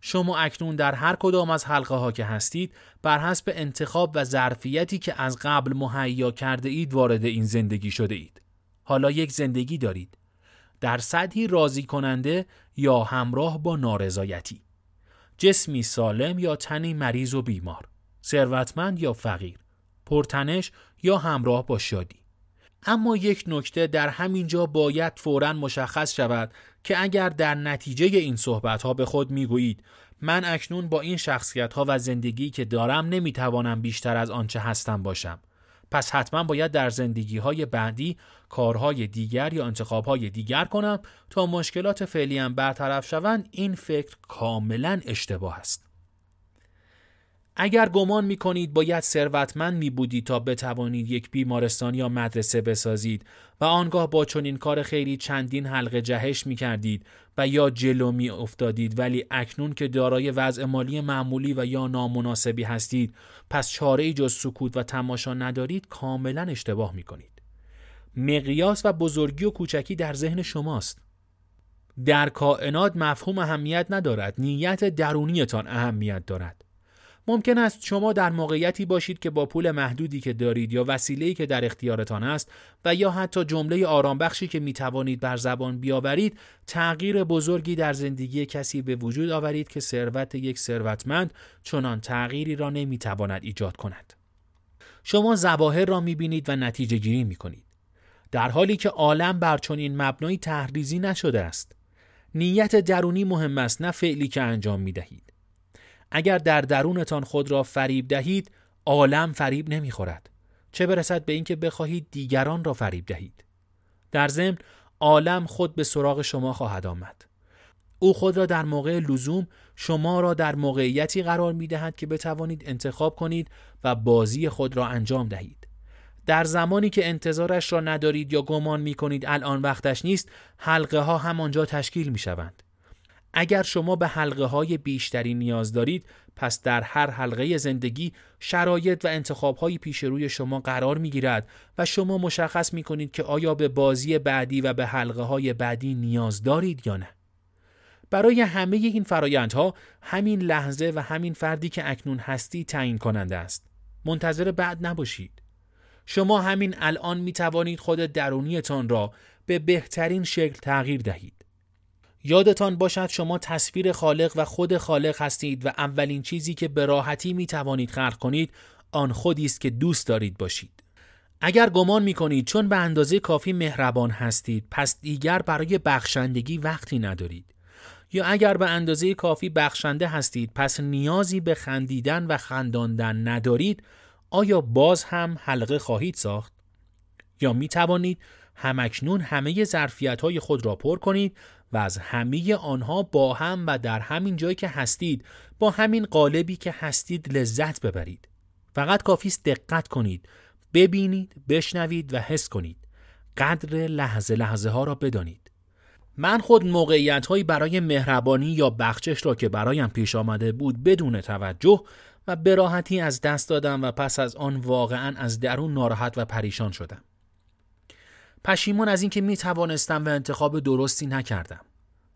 شما اکنون در هر کدام از حلقه ها که هستید بر حسب انتخاب و ظرفیتی که از قبل مهیا کرده اید وارد این زندگی شده اید. حالا یک زندگی دارید. در سطحی راضی کننده یا همراه با نارضایتی. جسمی سالم یا تنی مریض و بیمار. ثروتمند یا فقیر. پرتنش یا همراه با شادی. اما یک نکته در همین جا باید فورا مشخص شود که اگر در نتیجه این صحبت ها به خود می‌گویید من اکنون با این شخصیت ها و زندگی که دارم نمی‌توانم بیشتر از آنچه هستم باشم. پس حتما باید در زندگی های بعدی کارهای دیگر یا انتخاب های دیگر کنم تا مشکلات فعلیم برطرف شوند. این فکر کاملا اشتباه است. اگر گمان می کنید باید ثروتمند می بودید تا بتوانید یک بیمارستان یا مدرسه بسازید و آنگاه با چنین کار خیلی چندین حلقه جهش می کردید و یا جلو می افتادید ولی اکنون که دارای وضع مالی معمولی و یا نامناسبی هستید پس چاره ای جز سکوت و تماشا ندارید کاملا اشتباه می کنید. مقیاس و بزرگی و کوچکی در ذهن شماست. در کائنات مفهوم اهمیت ندارد نیت درونیتان اهمیت دارد ممکن است شما در موقعیتی باشید که با پول محدودی که دارید یا وسیله‌ای که در اختیارتان است و یا حتی جمله آرامبخشی که می توانید بر زبان بیاورید تغییر بزرگی در زندگی کسی به وجود آورید که ثروت یک ثروتمند چنان تغییری را نمی تواند ایجاد کند. شما زواهر را می بینید و نتیجه گیری می کنید. در حالی که عالم بر چنین مبنای تحریزی نشده است. نیت درونی مهم است نه فعلی که انجام می دهید. اگر در درونتان خود را فریب دهید عالم فریب نمی‌خورد چه برسد به اینکه بخواهید دیگران را فریب دهید در ضمن عالم خود به سراغ شما خواهد آمد او خود را در موقع لزوم شما را در موقعیتی قرار می دهد که بتوانید انتخاب کنید و بازی خود را انجام دهید. در زمانی که انتظارش را ندارید یا گمان می کنید الان وقتش نیست، حلقه ها همانجا تشکیل می شوند. اگر شما به حلقه های بیشتری نیاز دارید پس در هر حلقه زندگی شرایط و انتخاب های پیش روی شما قرار می گیرد و شما مشخص می کنید که آیا به بازی بعدی و به حلقه های بعدی نیاز دارید یا نه. برای همه این فرایندها همین لحظه و همین فردی که اکنون هستی تعیین کننده است. منتظر بعد نباشید. شما همین الان می توانید خود درونیتان را به بهترین شکل تغییر دهید. یادتان باشد شما تصویر خالق و خود خالق هستید و اولین چیزی که به راحتی می توانید خلق کنید آن خودی است که دوست دارید باشید. اگر گمان می کنید چون به اندازه کافی مهربان هستید پس دیگر برای بخشندگی وقتی ندارید. یا اگر به اندازه کافی بخشنده هستید پس نیازی به خندیدن و خنداندن ندارید آیا باز هم حلقه خواهید ساخت؟ یا می توانید همکنون همه ظرفیت های خود را پر کنید و از همه آنها با هم و در همین جایی که هستید با همین قالبی که هستید لذت ببرید. فقط کافی است دقت کنید ببینید بشنوید و حس کنید. قدر لحظه لحظه ها را بدانید. من خود موقعیت هایی برای مهربانی یا بخشش را که برایم پیش آمده بود بدون توجه و براحتی از دست دادم و پس از آن واقعا از درون ناراحت و پریشان شدم. پشیمان از اینکه می توانستم و انتخاب درستی نکردم.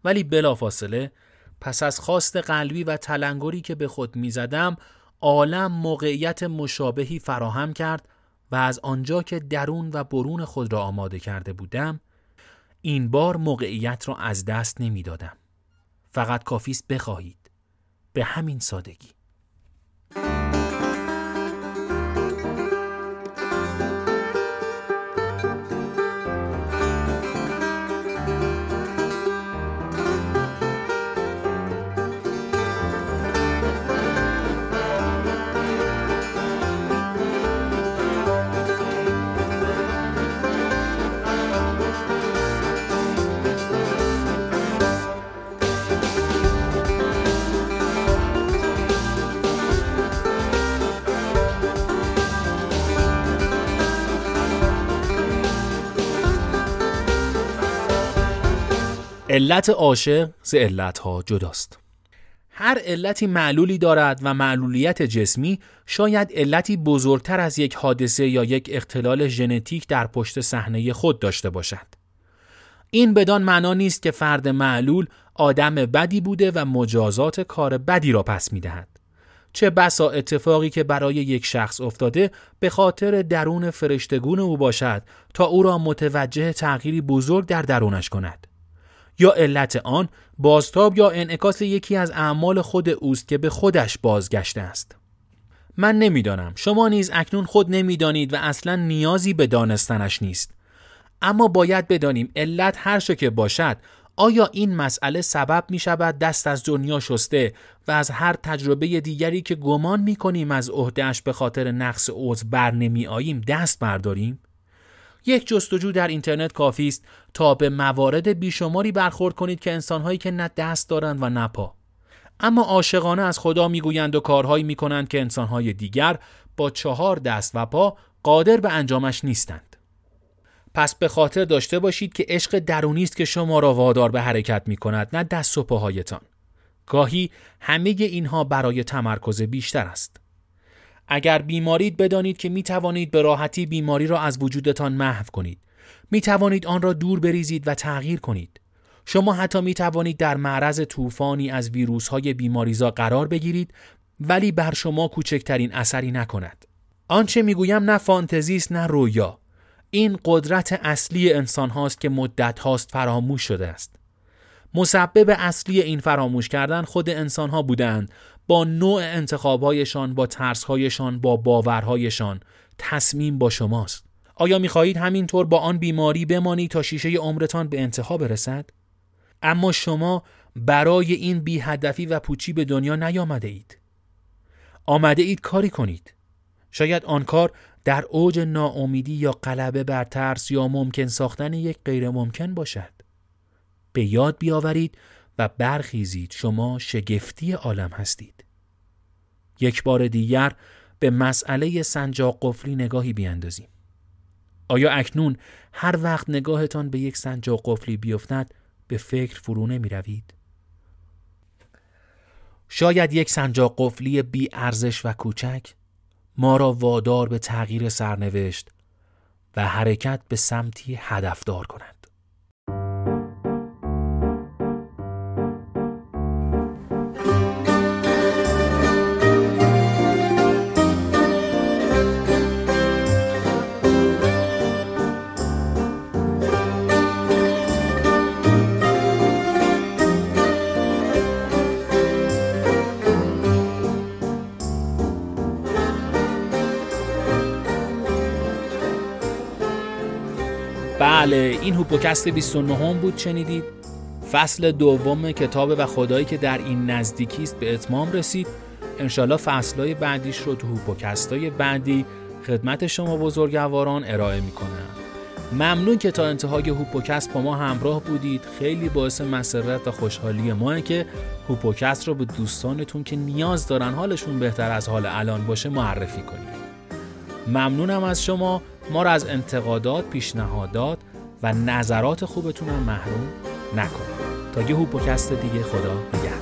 ولی بلافاصله پس از خواست قلبی و تلنگری که به خود می زدم عالم موقعیت مشابهی فراهم کرد و از آنجا که درون و برون خود را آماده کرده بودم این بار موقعیت را از دست نمی دادم. فقط کافیست بخواهید. به همین سادگی. علت عاشق ز علتها جداست هر علتی معلولی دارد و معلولیت جسمی شاید علتی بزرگتر از یک حادثه یا یک اختلال ژنتیک در پشت صحنه خود داشته باشد. این بدان معنا نیست که فرد معلول آدم بدی بوده و مجازات کار بدی را پس می دهد. چه بسا اتفاقی که برای یک شخص افتاده به خاطر درون فرشتگون او باشد تا او را متوجه تغییری بزرگ در درونش کند یا علت آن بازتاب یا انعکاس یکی از اعمال خود اوست که به خودش بازگشته است. من نمی‌دانم. شما نیز اکنون خود نمی‌دانید و اصلا نیازی به دانستنش نیست. اما باید بدانیم علت هر که باشد آیا این مسئله سبب می شود دست از دنیا شسته و از هر تجربه دیگری که گمان می کنیم از عهدهش به خاطر نقص عضو بر نمی آییم دست برداریم؟ یک جستجو در اینترنت کافی است. تا به موارد بیشماری برخورد کنید که انسانهایی که نه دست دارند و نه پا اما عاشقانه از خدا می‌گویند و کارهایی می‌کنند که انسانهای دیگر با چهار دست و پا قادر به انجامش نیستند پس به خاطر داشته باشید که عشق درونی است که شما را وادار به حرکت می کند نه دست و پاهایتان. گاهی همه اینها برای تمرکز بیشتر است. اگر بیمارید بدانید که می توانید به راحتی بیماری را از وجودتان محو کنید. می توانید آن را دور بریزید و تغییر کنید. شما حتی می توانید در معرض طوفانی از ویروس های بیماریزا قرار بگیرید ولی بر شما کوچکترین اثری نکند. آنچه می‌گویم نه فانتزی است نه رویا این قدرت اصلی انسان هاست که مدت هاست فراموش شده است. مسبب اصلی این فراموش کردن خود انسان ها بودند با نوع انتخابهایشان با ترسهایشان با باورهایشان تصمیم با شماست آیا می‌خواهید همینطور با آن بیماری بمانید تا شیشه عمرتان به انتها برسد؟ اما شما برای این بی هدفی و پوچی به دنیا نیامده اید آمده اید کاری کنید. شاید آن کار در اوج ناامیدی یا غلبه بر ترس یا ممکن ساختن یک غیر ممکن باشد. به یاد بیاورید و برخیزید شما شگفتی عالم هستید. یک بار دیگر به مسئله سنجاق قفلی نگاهی بیاندازیم. آیا اکنون هر وقت نگاهتان به یک سنجاق قفلی بیفتد به فکر فرو نمی روید؟ شاید یک سنجاق قفلی بی ارزش و کوچک ما را وادار به تغییر سرنوشت و حرکت به سمتی هدفدار کند. هوپوکست 29 هم بود شنیدید. فصل دوم کتاب و خدایی که در این نزدیکی است به اتمام رسید. انشالله فصلهای بعدیش رو تو هوپوکستای بعدی خدمت شما بزرگواران ارائه می‌کنم. ممنون که تا انتهای هوپوکست با ما همراه بودید. خیلی باعث مسرت و خوشحالی ماه که هوپوکست رو به دوستانتون که نیاز دارن حالشون بهتر از حال الان باشه معرفی کنید. ممنونم از شما. ما را از انتقادات، پیشنهادات و نظرات خوبتون هم محروم نکنید. تا یه هوپوکست دیگه خدا نگهدار.